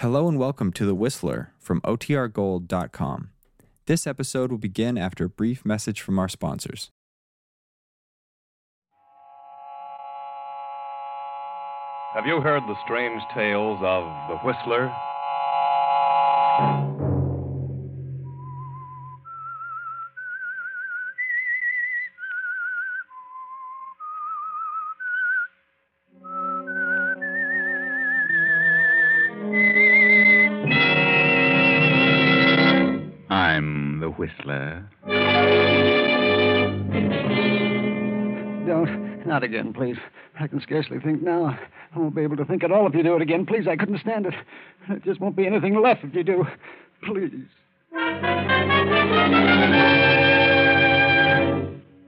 Hello and welcome to The Whistler from OTRGold.com. This episode will begin after a brief message from our sponsors. Have you heard the strange tales of the Whistler? I'm the Whistler. Don't. Not again, please. I can scarcely think now. I won't be able to think at all if you do it again. Please, I couldn't stand it. There just won't be anything left if you do. Please.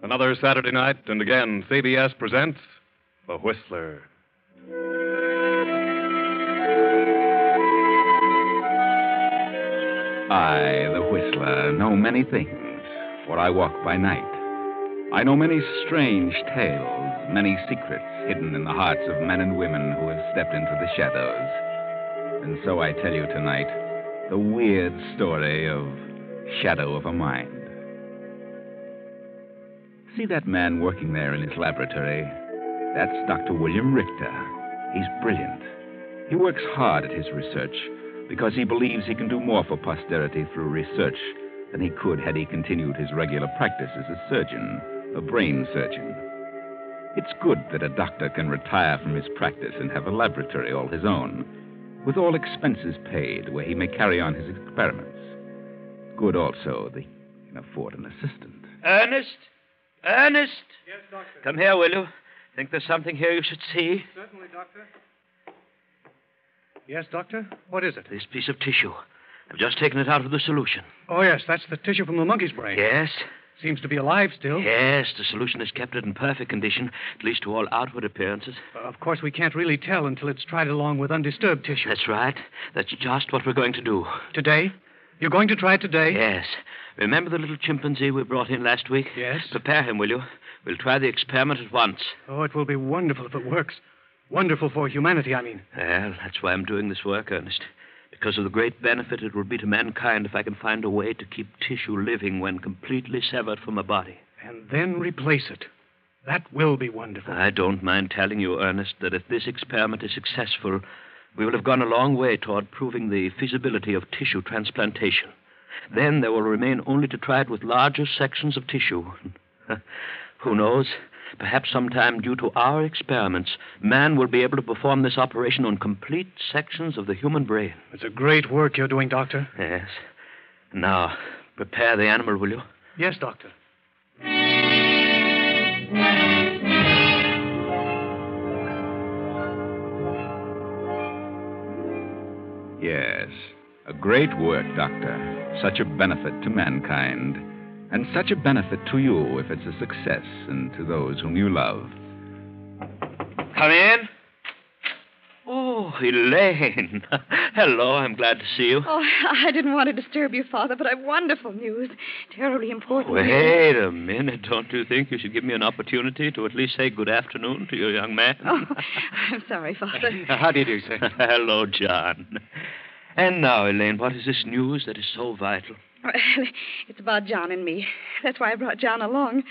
Another Saturday night, and again, CBS presents The Whistler. I, the Whistler, know many things, for I walk by night. I know many strange tales, many secrets hidden in the hearts of men and women who have stepped into the shadows. And so I tell you tonight the weird story of Shadow of a Mind. See that man working there in his laboratory? That's Dr. William Richter. He's brilliant. He works hard at his research because he believes he can do more for posterity through research than he could had he continued his regular practice as a surgeon, a brain surgeon. It's good that a doctor can retire from his practice and have a laboratory all his own, with all expenses paid, where he may carry on his experiments. Good also that he can afford an assistant. Ernest? Ernest? Yes, Doctor. Come here, will you? Think there's something here you should see? Certainly, Doctor. Yes, Doctor? What is it? This piece of tissue. I've just taken it out of the solution. Oh, yes, that's the tissue from the monkey's brain. Yes? Seems to be alive still. Yes, the solution has kept it in perfect condition, at least to all outward appearances. Uh, of course, we can't really tell until it's tried along with undisturbed tissue. That's right. That's just what we're going to do. Today? You're going to try it today? Yes. Remember the little chimpanzee we brought in last week? Yes. Prepare him, will you? We'll try the experiment at once. Oh, it will be wonderful if it works. Wonderful for humanity, I mean. Well, that's why I'm doing this work, Ernest. Because of the great benefit it will be to mankind if I can find a way to keep tissue living when completely severed from a body. And then replace it. That will be wonderful. I don't mind telling you, Ernest, that if this experiment is successful, we will have gone a long way toward proving the feasibility of tissue transplantation. Then there will remain only to try it with larger sections of tissue. Who knows? Perhaps sometime, due to our experiments, man will be able to perform this operation on complete sections of the human brain. It's a great work you're doing, Doctor. Yes. Now, prepare the animal, will you? Yes, Doctor. Yes, a great work, Doctor. Such a benefit to mankind. And such a benefit to you if it's a success and to those whom you love. Come in. Oh, Elaine. Hello, I'm glad to see you. Oh, I didn't want to disturb you, Father, but I've wonderful news. Terribly important. news. Wait a minute. Don't you think you should give me an opportunity to at least say good afternoon to your young man? Oh, I'm sorry, Father. How do you do, sir? Hello, John. And now, Elaine, what is this news that is so vital? Well, it's about John and me. That's why I brought John along.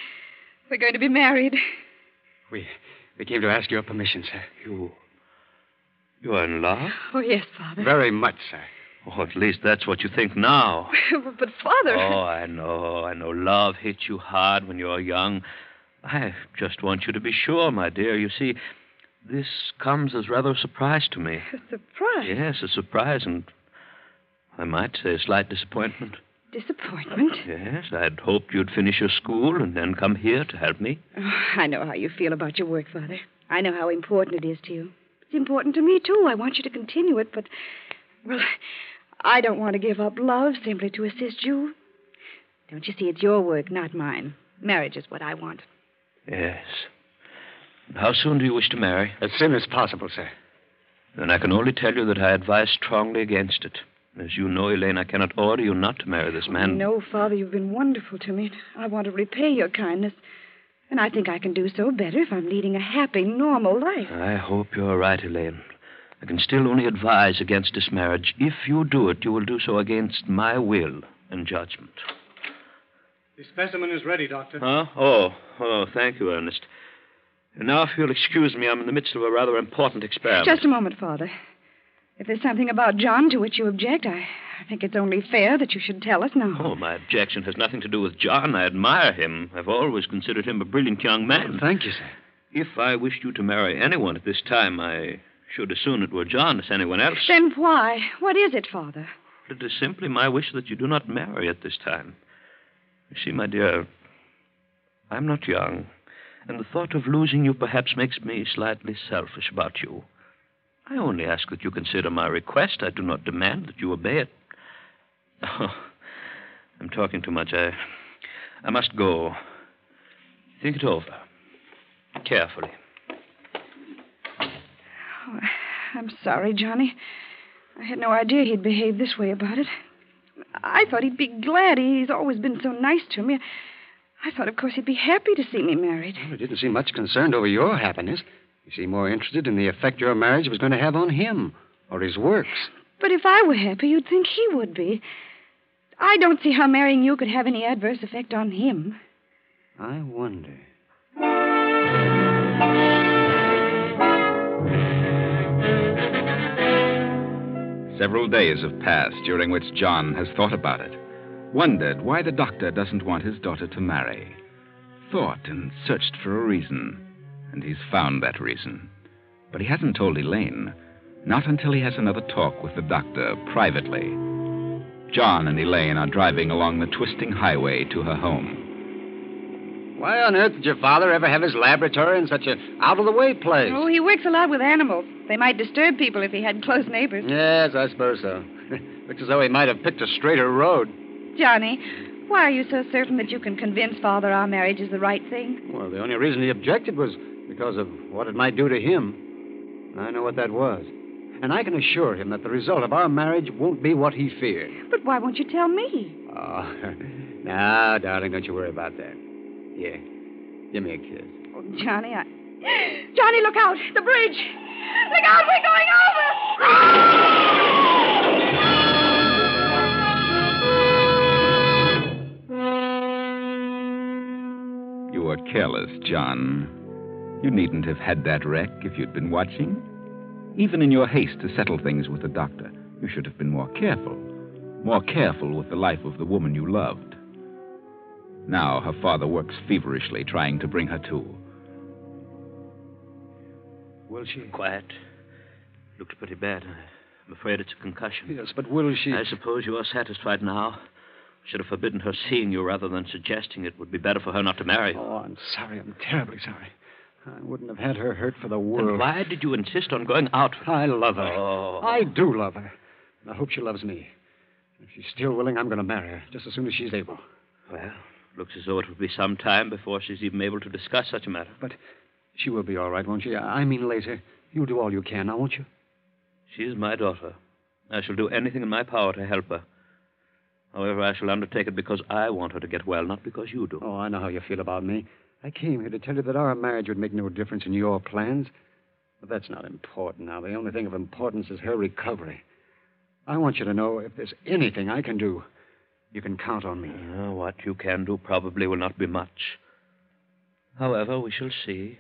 We're going to be married. We, we came to ask your permission, sir. You. You are in love? Oh, yes, Father. Very much, sir. Oh, at least that's what you think now. but, Father. Oh, I know, I know. Love hits you hard when you're young. I just want you to be sure, my dear. You see, this comes as rather a surprise to me. A surprise. Yes, a surprise, and I might say a slight disappointment. Disappointment. Yes, I'd hoped you'd finish your school and then come here to help me. Oh, I know how you feel about your work, Father. I know how important it is to you. It's important to me, too. I want you to continue it, but, well, I don't want to give up love simply to assist you. Don't you see, it's your work, not mine. Marriage is what I want. Yes. How soon do you wish to marry? As soon as possible, sir. Then I can only tell you that I advise strongly against it. As you know, Elaine, I cannot order you not to marry this man. No, Father, you've been wonderful to me. I want to repay your kindness. And I think I can do so better if I'm leading a happy, normal life. I hope you're right, Elaine. I can still only advise against this marriage. If you do it, you will do so against my will and judgment. The specimen is ready, Doctor. Huh? Oh, oh, thank you, Ernest. And now, if you'll excuse me, I'm in the midst of a rather important experiment. Just a moment, Father. If there's something about John to which you object, I, I think it's only fair that you should tell us now. Oh, my objection has nothing to do with John. I admire him. I've always considered him a brilliant young man. Thank you, sir. If I wished you to marry anyone at this time, I should as soon it were John as anyone else. Then why? What is it, Father? It is simply my wish that you do not marry at this time. You see, my dear, I'm not young, and the thought of losing you perhaps makes me slightly selfish about you. I only ask that you consider my request. I do not demand that you obey it. Oh, I'm talking too much. I, I must go. Think it over. Carefully. Oh, I'm sorry, Johnny. I had no idea he'd behave this way about it. I thought he'd be glad. He's always been so nice to me. I thought, of course, he'd be happy to see me married. Well, he didn't seem much concerned over your happiness. He seem more interested in the effect your marriage was going to have on him or his works. But if I were happy, you'd think he would be. I don't see how marrying you could have any adverse effect on him. I wonder. Several days have passed during which John has thought about it, wondered why the doctor doesn't want his daughter to marry, thought and searched for a reason, and he's found that reason. But he hasn't told Elaine, not until he has another talk with the doctor privately. John and Elaine are driving along the twisting highway to her home. Why on earth did your father ever have his laboratory in such an out of the way place? Oh, he works a lot with animals. They might disturb people if he had close neighbors. Yes, I suppose so. Looks as though he might have picked a straighter road. Johnny, why are you so certain that you can convince Father our marriage is the right thing? Well, the only reason he objected was because of what it might do to him. I know what that was. And I can assure him that the result of our marriage won't be what he feared. But why won't you tell me? Ah, oh, now, darling, don't you worry about that. Here, give me a kiss. Oh, Johnny, I. Johnny, look out! The bridge! Look out! We're going over! You were careless, John. You needn't have had that wreck if you'd been watching. Even in your haste to settle things with the doctor, you should have been more careful. More careful with the life of the woman you loved. Now her father works feverishly trying to bring her to. Will she? Quiet. Looks pretty bad. I'm afraid it's a concussion. Yes, but will she? I suppose you are satisfied now. I should have forbidden her seeing you rather than suggesting it would be better for her not to marry you. Oh, I'm sorry. I'm terribly sorry. I wouldn't have had her hurt for the Then world. why did you insist on going out? I love her. Oh. I do love her. And I hope she loves me. If she's still willing, I'm going to marry her just as soon as she's able. Well, looks as though it would be some time before she's even able to discuss such a matter. But she will be all right, won't she? I mean later. You'll do all you can, now, won't you? She's my daughter. I shall do anything in my power to help her. However, I shall undertake it because I want her to get well, not because you do. Oh, I know how you feel about me. I came here to tell you that our marriage would make no difference in your plans. But that's not important now. The only thing of importance is her recovery. I want you to know if there's anything I can do, you can count on me. Uh, what you can do probably will not be much. However, we shall see.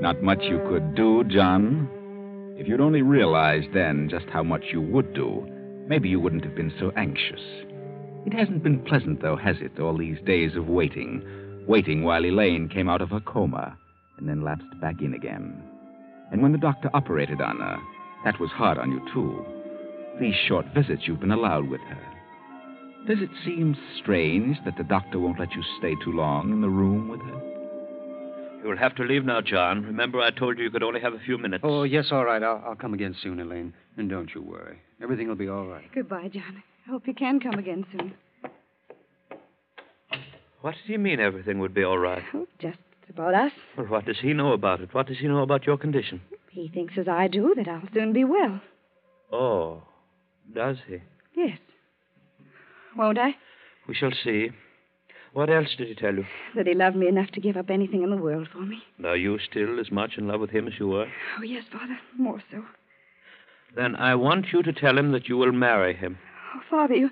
Not much you could do, John. If you'd only realized then just how much you would do, maybe you wouldn't have been so anxious. It hasn't been pleasant, though, has it, all these days of waiting? Waiting while Elaine came out of her coma and then lapsed back in again. And when the doctor operated on her, that was hard on you, too. These short visits you've been allowed with her. Does it seem strange that the doctor won't let you stay too long in the room with her? You will have to leave now, John. Remember, I told you you could only have a few minutes. Oh, yes, all right. I'll, I'll come again soon, Elaine. And don't you worry. Everything will be all right. Goodbye, John. I hope you can come again soon. What does he mean everything would be all right? Oh, just about us. Well, what does he know about it? What does he know about your condition? He thinks as I do that I'll soon be well. Oh, does he? Yes. Won't I? We shall see. What else did he tell you? That he loved me enough to give up anything in the world for me. Are you still as much in love with him as you were? Oh, yes, Father. More so. Then I want you to tell him that you will marry him. Oh, Father, you.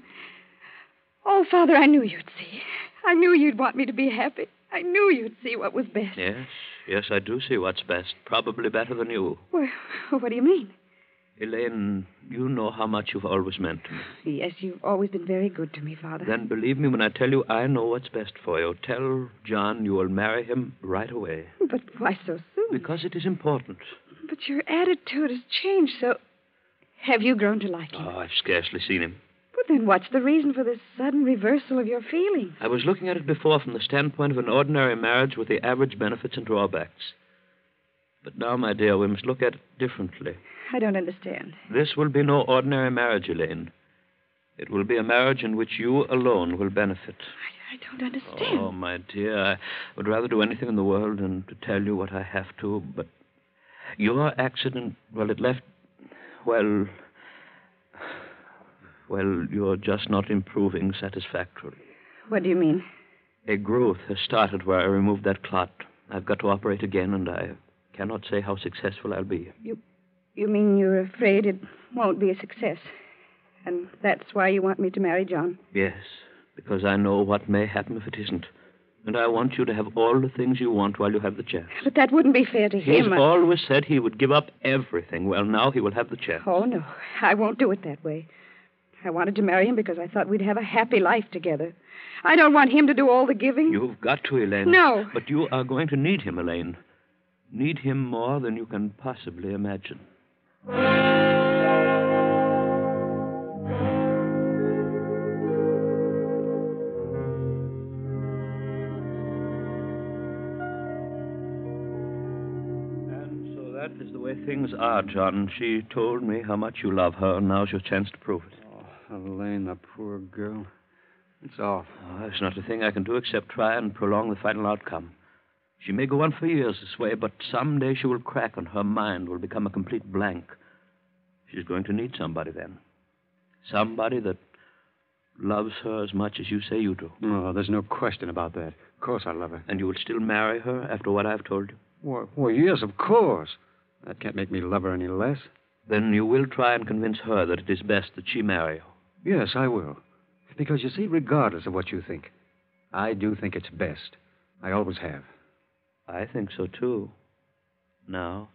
Oh, Father, I knew you'd see. I knew you'd want me to be happy. I knew you'd see what was best. Yes, yes, I do see what's best. Probably better than you. Well, what do you mean? Elaine, you know how much you've always meant to me. Yes, you've always been very good to me, Father. Then believe me when I tell you I know what's best for you. Tell John you will marry him right away. But why so soon? Because it is important. But your attitude has changed so. Have you grown to like him? Oh, I've scarcely seen him. But then what's the reason for this sudden reversal of your feelings? I was looking at it before from the standpoint of an ordinary marriage with the average benefits and drawbacks. But now, my dear, we must look at it differently. I don't understand. This will be no ordinary marriage, Elaine. It will be a marriage in which you alone will benefit. I, I don't understand. Oh, my dear, I would rather do anything in the world than to tell you what I have to, but your accident, well, it left, well, well, you're just not improving satisfactorily. What do you mean? A growth has started where I removed that clot. I've got to operate again, and I cannot say how successful I'll be. You, you mean you're afraid it won't be a success? And that's why you want me to marry John? Yes, because I know what may happen if it isn't. And I want you to have all the things you want while you have the chance. But that wouldn't be fair to He's him. I- always said he would give up everything. Well, now he will have the chance. Oh, no. I won't do it that way. I wanted to marry him because I thought we'd have a happy life together. I don't want him to do all the giving. You've got to, Elaine. No. But you are going to need him, Elaine. Need him more than you can possibly imagine. And so that is the way things are, John. She told me how much you love her, and now's your chance to prove it. Oh, Elaine, the poor girl. It's awful. Oh, there's not a thing I can do except try and prolong the final outcome. She may go on for years this way, but someday she will crack and her mind will become a complete blank. She's going to need somebody then. Somebody that loves her as much as you say you do. Oh, there's no question about that. Of course I love her. And you will still marry her after what I've told you? Well, well, yes, of course. That can't make me love her any less. Then you will try and convince her that it is best that she marry you. Yes, I will. Because, you see, regardless of what you think, I do think it's best. I always have. I think so, too. Now.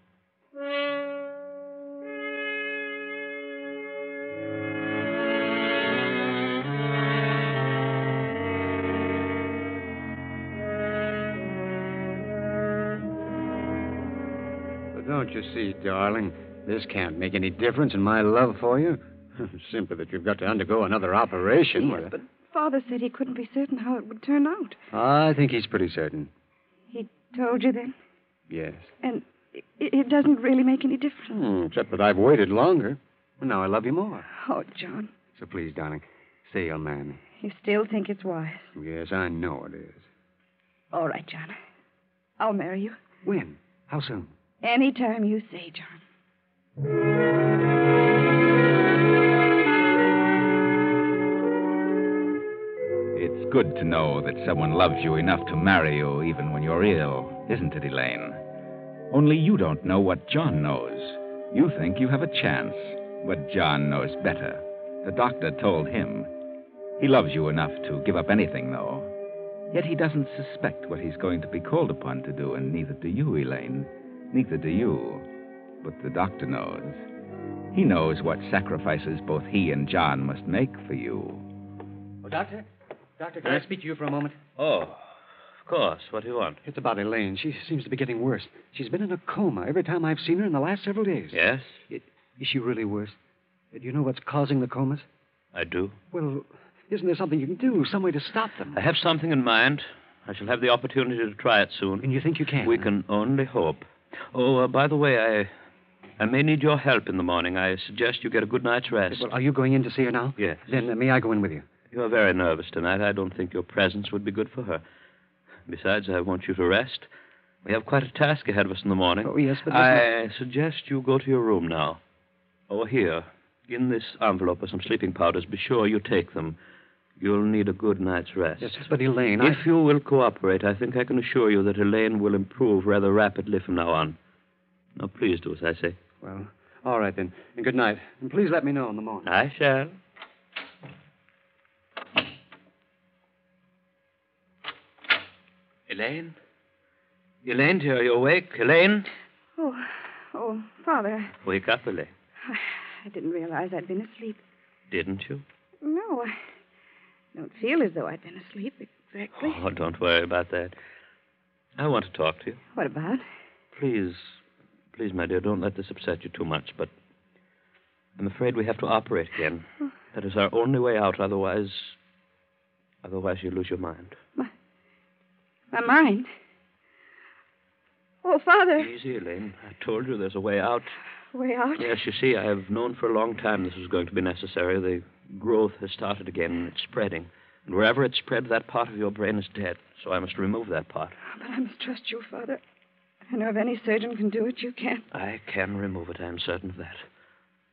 But don't you see, darling, this can't make any difference in my love for you. Simply that you've got to undergo another operation. Yes, but Father said he couldn't be certain how it would turn out. I think he's pretty certain. Told you then? Yes. And it, it doesn't really make any difference. Hmm, except that I've waited longer. And now I love you more. Oh, John, So please, darling, say you'll marry me. you still think it's wise. Yes, I know it is. All right, John. I'll marry you. When? How soon? Any time you say, John. Good to know that someone loves you enough to marry you even when you're ill, isn't it, Elaine? Only you don't know what John knows. You think you have a chance, but John knows better. The doctor told him. He loves you enough to give up anything, though. Yet he doesn't suspect what he's going to be called upon to do, and neither do you, Elaine. Neither do you. But the doctor knows. He knows what sacrifices both he and John must make for you. Oh, Doctor? Doctor, can I speak to you for a moment? Oh, of course. What do you want? It's about Elaine. She seems to be getting worse. She's been in a coma every time I've seen her in the last several days. Yes, Is she really worse? Do you know what's causing the comas? I do. Well, isn't there something you can do? Some way to stop them? I have something in mind. I shall have the opportunity to try it soon. And you think you can? We can only hope. Oh, uh, by the way, I I may need your help in the morning. I suggest you get a good night's rest. Well, are you going in to see her now? Yes. Then uh, may I go in with you? You're very nervous tonight. I don't think your presence would be good for her. Besides, I want you to rest. We have quite a task ahead of us in the morning. Oh, yes, but I suggest you go to your room now. Over here. In this envelope are some sleeping powders. Be sure you take them. You'll need a good night's rest. Yes, but Elaine, I... If you will cooperate, I think I can assure you that Elaine will improve rather rapidly from now on. Now, please do as I say. Well, all right then. And good night. And please let me know in the morning. I shall. Elaine? Elaine, dear, are you awake? Elaine? Oh, oh, Father. Wake up, Elaine. I didn't realize I'd been asleep. Didn't you? No, I don't feel as though I'd been asleep exactly. Oh, don't worry about that. I want to talk to you. What about? Please, please, my dear, don't let this upset you too much, but I'm afraid we have to operate again. Oh. That is our only way out, otherwise. Otherwise, you lose your mind. My mind? Oh, Father. Easy, Elaine. I told you there's a way out. Way out? Yes, you see, I have known for a long time this was going to be necessary. The growth has started again, and it's spreading. And wherever it's spread, that part of your brain is dead. So I must remove that part. But I must trust you, Father. I know if any surgeon can do it, you can. I can remove it, I am certain of that.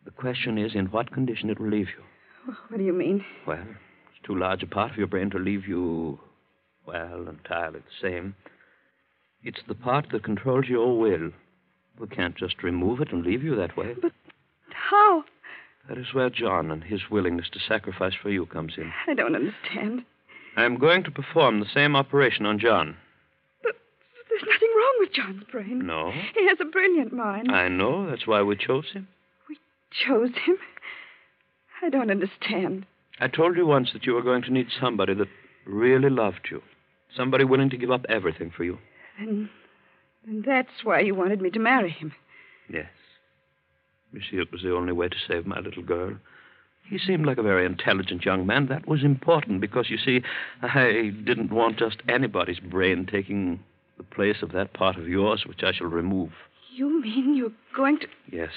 The question is in what condition it will leave you. Oh, what do you mean? Well, it's too large a part of your brain to leave you, well, entirely the same. It's the part that controls your will. We can't just remove it and leave you that way. But how? That is where John and his willingness to sacrifice for you comes in. I don't understand. I'm going to perform the same operation on John. But there's nothing wrong with John's brain. No? He has a brilliant mind. I know. That's why we chose him. We chose him? I don't understand. I told you once that you were going to need somebody that really loved you. Somebody willing to give up everything for you. And, and that's why you wanted me to marry him. Yes. You see, it was the only way to save my little girl. He seemed like a very intelligent young man. That was important because, you see, I didn't want just anybody's brain taking the place of that part of yours which I shall remove. You mean you're going to. Yes.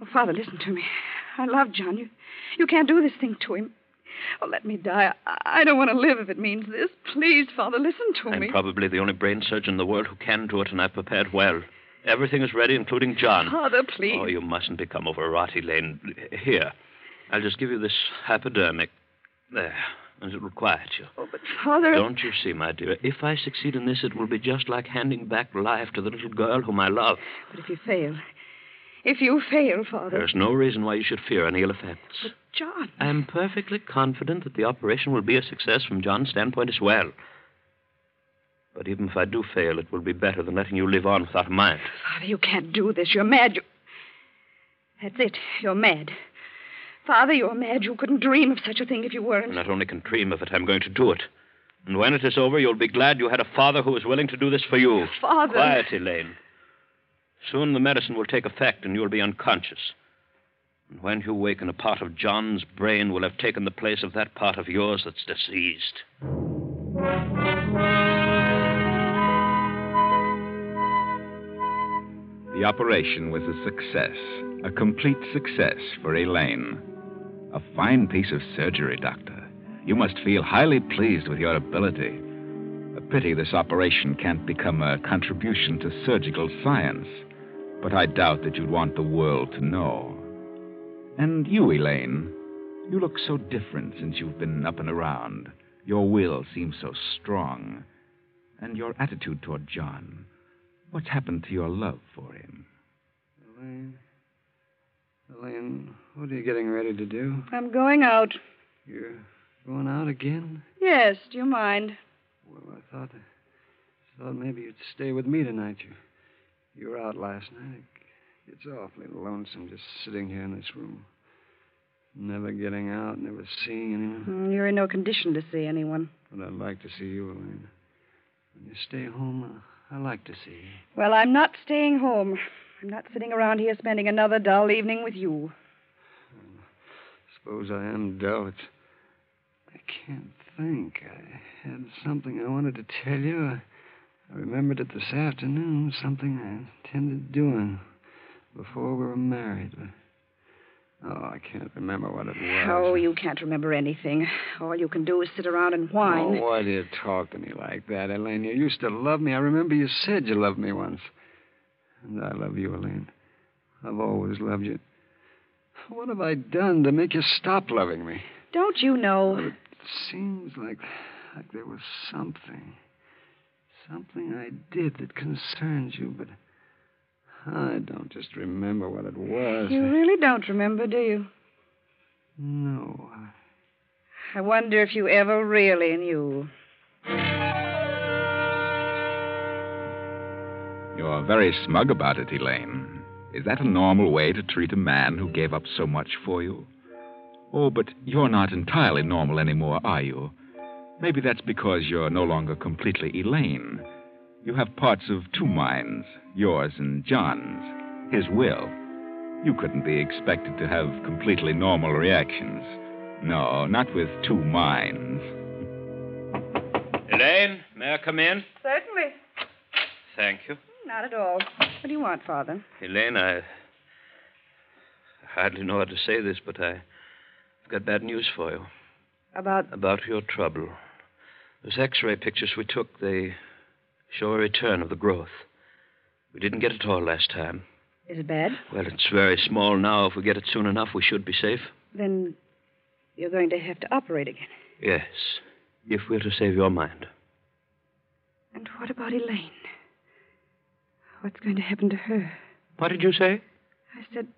Oh, Father, listen to me. I love John. You, you can't do this thing to him. Oh, let me die. I, I don't want to live if it means this. Please, Father, listen to me. I'm probably the only brain surgeon in the world who can do it, and I've prepared well. Everything is ready, including John. Father, please. Oh, you mustn't become overwrought, Elaine. Here, I'll just give you this hypodermic. There, and it will quiet you. Oh, but Father. Don't you see, my dear? If I succeed in this, it will be just like handing back life to the little girl whom I love. But if you fail. If you fail, Father. There's no reason why you should fear any ill effects. But John. I'm perfectly confident that the operation will be a success from John's standpoint as well. But even if I do fail, it will be better than letting you live on without a mind. Father, you can't do this. You're mad. You... That's it. You're mad. Father, you're mad. You couldn't dream of such a thing if you weren't. not only can dream of it, I'm going to do it. And when it is over, you'll be glad you had a father who was willing to do this for you. Father. Quiet, Elaine. Soon the medicine will take effect and you'll be unconscious. And when you waken, a part of John's brain will have taken the place of that part of yours that's diseased. The operation was a success, a complete success for Elaine. A fine piece of surgery, Doctor. You must feel highly pleased with your ability. A pity this operation can't become a contribution to surgical science, but I doubt that you'd want the world to know. And you, Elaine, you look so different since you've been up and around. Your will seems so strong. And your attitude toward John. What's happened to your love for him? Elaine. Elaine, what are you getting ready to do? I'm going out. You're going out again? Yes, do you mind? Well, I thought, thought maybe you'd stay with me tonight. You, you were out last night. It's awfully lonesome just sitting here in this room. Never getting out, never seeing anyone. Mm, You're in no condition to see anyone. But I'd like to see you, Elaine. When you stay home, I like to see you. Well, I'm not staying home. I'm not sitting around here spending another dull evening with you. I Suppose I am dull. It's. I can't think. I had something I wanted to tell you. I, I remembered it this afternoon. Something I intended doing before we were married. But, oh, I can't remember what it was. Oh, you can't remember anything. All you can do is sit around and whine. Oh, why do you talk to me like that, Elaine? You used to love me. I remember you said you loved me once. And I love you, Elaine. I've always loved you. What have I done to make you stop loving me? Don't you know? Well, it seems like like there was something. Something I did that concerns you, but I don't just remember what it was. You really don't remember, do you? No. I wonder if you ever really knew. You're very smug about it, Elaine. Is that a normal way to treat a man who gave up so much for you? Oh, but you're not entirely normal anymore, are you? Maybe that's because you're no longer completely Elaine. You have parts of two minds, yours and John's, his will. You couldn't be expected to have completely normal reactions. No, not with two minds. Elaine, may I come in? Certainly. Thank you. Not at all. What do you want, Father? Elaine, I I hardly know how to say this, but I, I've got bad news for you About. about your trouble. Those X-ray pictures we took, they show a return of the growth. We didn't get it all last time. Is it bad? Well, it's very small now. If we get it soon enough, we should be safe. Then you're going to have to operate again. Yes, if we're to save your mind. And what about Elaine? What's going to happen to her? What did you say? I said.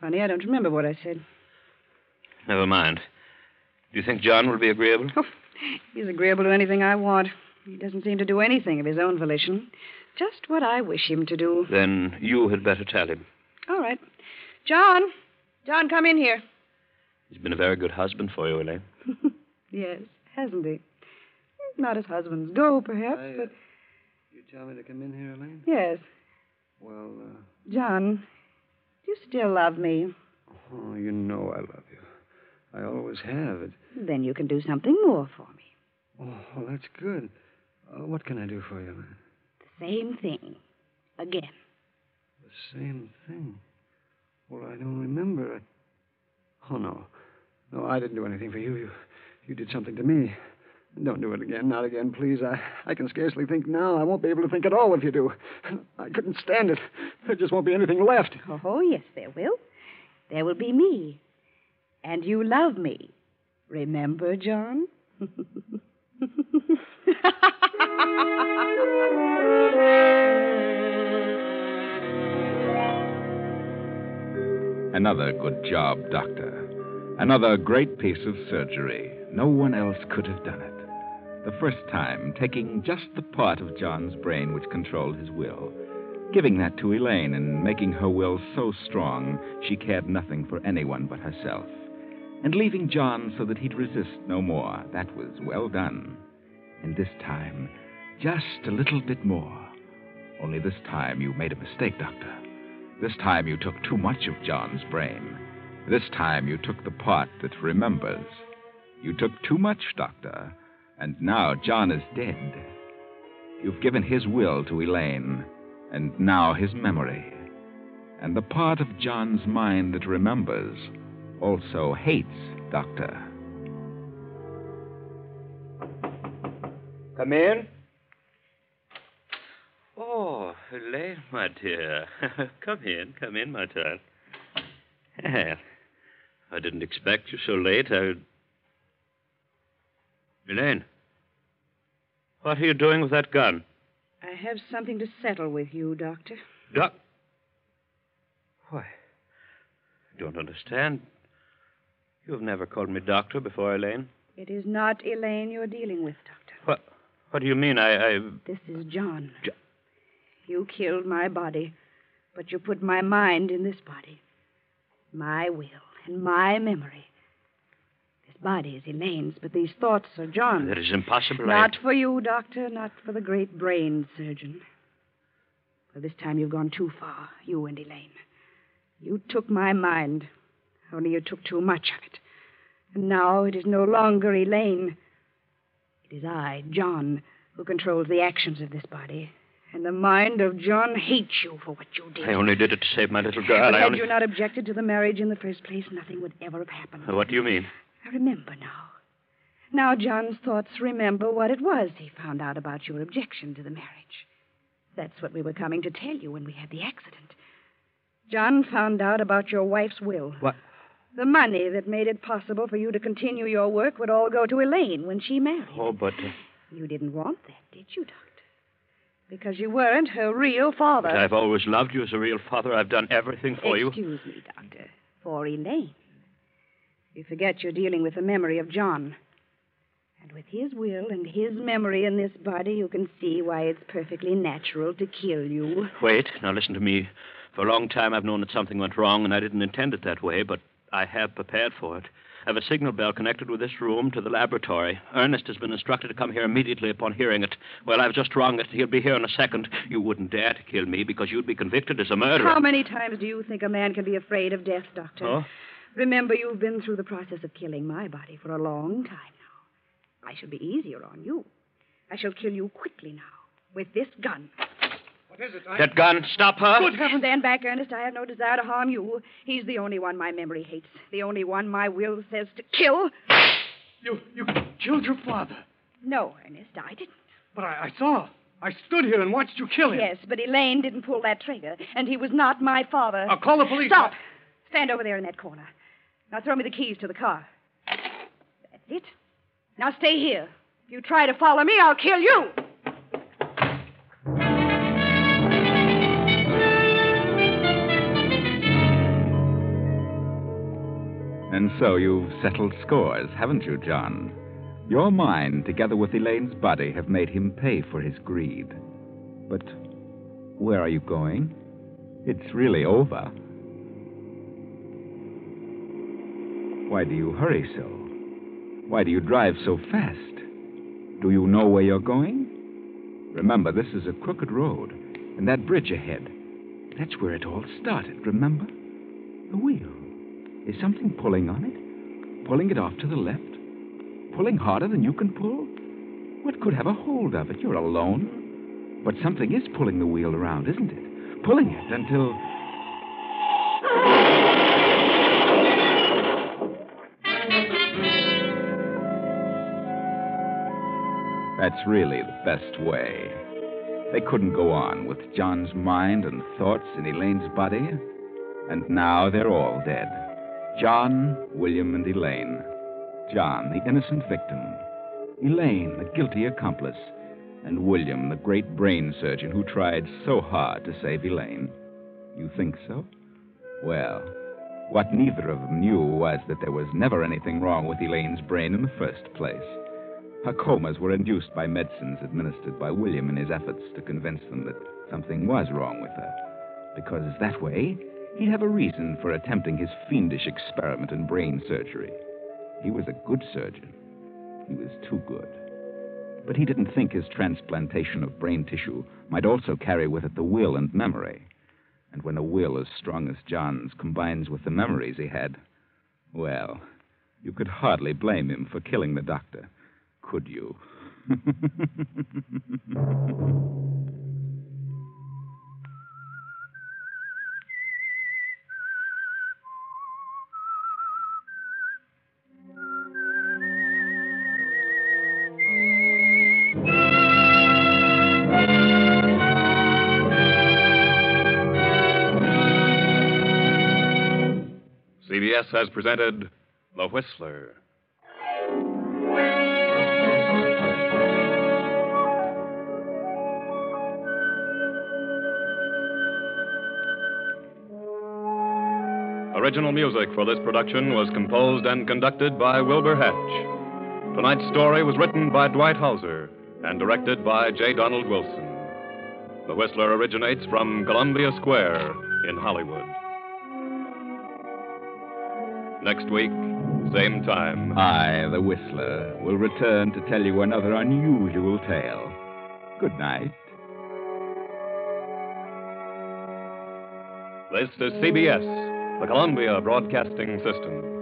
Funny, I don't remember what I said. Never mind. Do you think John will be agreeable? Oh, he's agreeable to anything I want. He doesn't seem to do anything of his own volition. Just what I wish him to do. Then you had better tell him. All right. John! John, come in here. He's been a very good husband for you, Elaine. Yes, hasn't he? Not as husbands go, perhaps, I, uh, but You tell me to come in here, Elaine? yes. Well, uh, John, do you still love me? oh, you know I love you. I always have. It. Then you can do something more for me. Oh, well, that's good. Uh, what can I do for you, The same thing. Again. The same thing. Well, I don't remember. I... Oh, no. No, I didn't do anything for you. You, you did something to me. Don't do it again. Not again, please. I, I can scarcely think now. I won't be able to think at all if you do. I couldn't stand it. There just won't be anything left. Oh, yes, there will. There will be me. And you love me. Remember, John? Another good job, Doctor. Another great piece of surgery. No one else could have done it. The first time, taking just the part of John's brain which controlled his will, giving that to Elaine and making her will so strong she cared nothing for anyone but herself, and leaving John so that he'd resist no more. That was well done. And this time, just a little bit more. Only this time you made a mistake, Doctor. This time you took too much of John's brain. This time you took the part that remembers. You took too much, Doctor, and now John is dead. You've given his will to Elaine, and now his memory. And the part of John's mind that remembers also hates Doctor. Come in. Oh, Elaine, my dear. come in, come in, my child. Well, I didn't expect you so late. I. Elaine, what are you doing with that gun? I have something to settle with you, Doctor. Doc. Why? I don't understand. You have never called me doctor before, Elaine. It is not Elaine you're dealing with, Doctor. What? What do you mean? I. I... This is John. Jo- You killed my body, but you put my mind in this body. My will and my memory. This body is Elaine's, but these thoughts are John's. That is impossible. Not for you, Doctor, not for the great brain surgeon. For this time you've gone too far, you and Elaine. You took my mind, only you took too much of it. And now it is no longer Elaine. It is I, John, who controls the actions of this body. And the mind of John hates you for what you did. I only did it to save my little girl. but I had only... you not objected to the marriage in the first place, nothing would ever have happened. What do you mean? I remember now. Now John's thoughts remember what it was he found out about your objection to the marriage. That's what we were coming to tell you when we had the accident. John found out about your wife's will. What? The money that made it possible for you to continue your work would all go to Elaine when she married. Oh, but. Uh, You didn't want that, did you, Doctor? Because you weren't her real father. but I've always loved you as a real father. I've done everything for you. Excuse me, Doctor. For Elaine. You forget you're dealing with the memory of John. And with his will and his memory in this body, you can see why it's perfectly natural to kill you. Wait, now listen to me. For a long time, I've known that something went wrong, and I didn't intend it that way, but I have prepared for it. I have a signal bell connected with this room to the laboratory. Ernest has been instructed to come here immediately upon hearing it. Well, I've just rung it. He'll be here in a second. You wouldn't dare to kill me because you'd be convicted as a murderer. How many times do you think a man can be afraid of death, Doctor? Oh? Remember, you've been through the process of killing my body for a long time now. I shall be easier on you. I shall kill you quickly now with this gun. What is it? I... That gun, stop her. Good heavens, stand back, Ernest. I have no desire to harm you. He's the only one my memory hates, the only one my will says to kill. You, you killed your father. No, Ernest, I didn't. But I, I saw. I stood here and watched you kill him. Yes, but Elaine didn't pull that trigger, and he was not my father. I'll call the police. Stop. Stand over there in that corner. Now throw me the keys to the car. That's it. Now stay here. If you try to follow me, I'll kill you. And so you've settled scores, haven't you, John? Your mind, together with Elaine's body, have made him pay for his greed. But where are you going? It's really over. Why do you hurry so? Why do you drive so fast? Do you know where you're going? Remember, this is a crooked road, and that bridge ahead. That's where it all started, remember? The wheel. Is something pulling on it? Pulling it off to the left? Pulling harder than you can pull? What could have a hold of it? You're alone. But something is pulling the wheel around, isn't it? Pulling it until. That's really the best way. They couldn't go on with John's mind and thoughts in Elaine's body. And now they're all dead. John, William, and Elaine. John, the innocent victim. Elaine, the guilty accomplice. And William, the great brain surgeon who tried so hard to save Elaine. You think so? Well, what neither of them knew was that there was never anything wrong with Elaine's brain in the first place. Her comas were induced by medicines administered by William in his efforts to convince them that something was wrong with her. Because that way, he'd have a reason for attempting his fiendish experiment in brain surgery. He was a good surgeon. He was too good. But he didn't think his transplantation of brain tissue might also carry with it the will and memory. And when a will as strong as John's combines with the memories he had, well, you could hardly blame him for killing the doctor, could you? CBS has presented The Whistler. Original music for this production was composed and conducted by Wilbur Hatch. Tonight's story was written by Dwight Hauser and directed by J. Donald Wilson. The Whistler originates from Columbia Square in Hollywood. Next week, same time. I, the Whistler, will return to tell you another unusual tale. Good night. This is CBS, the Columbia Broadcasting System.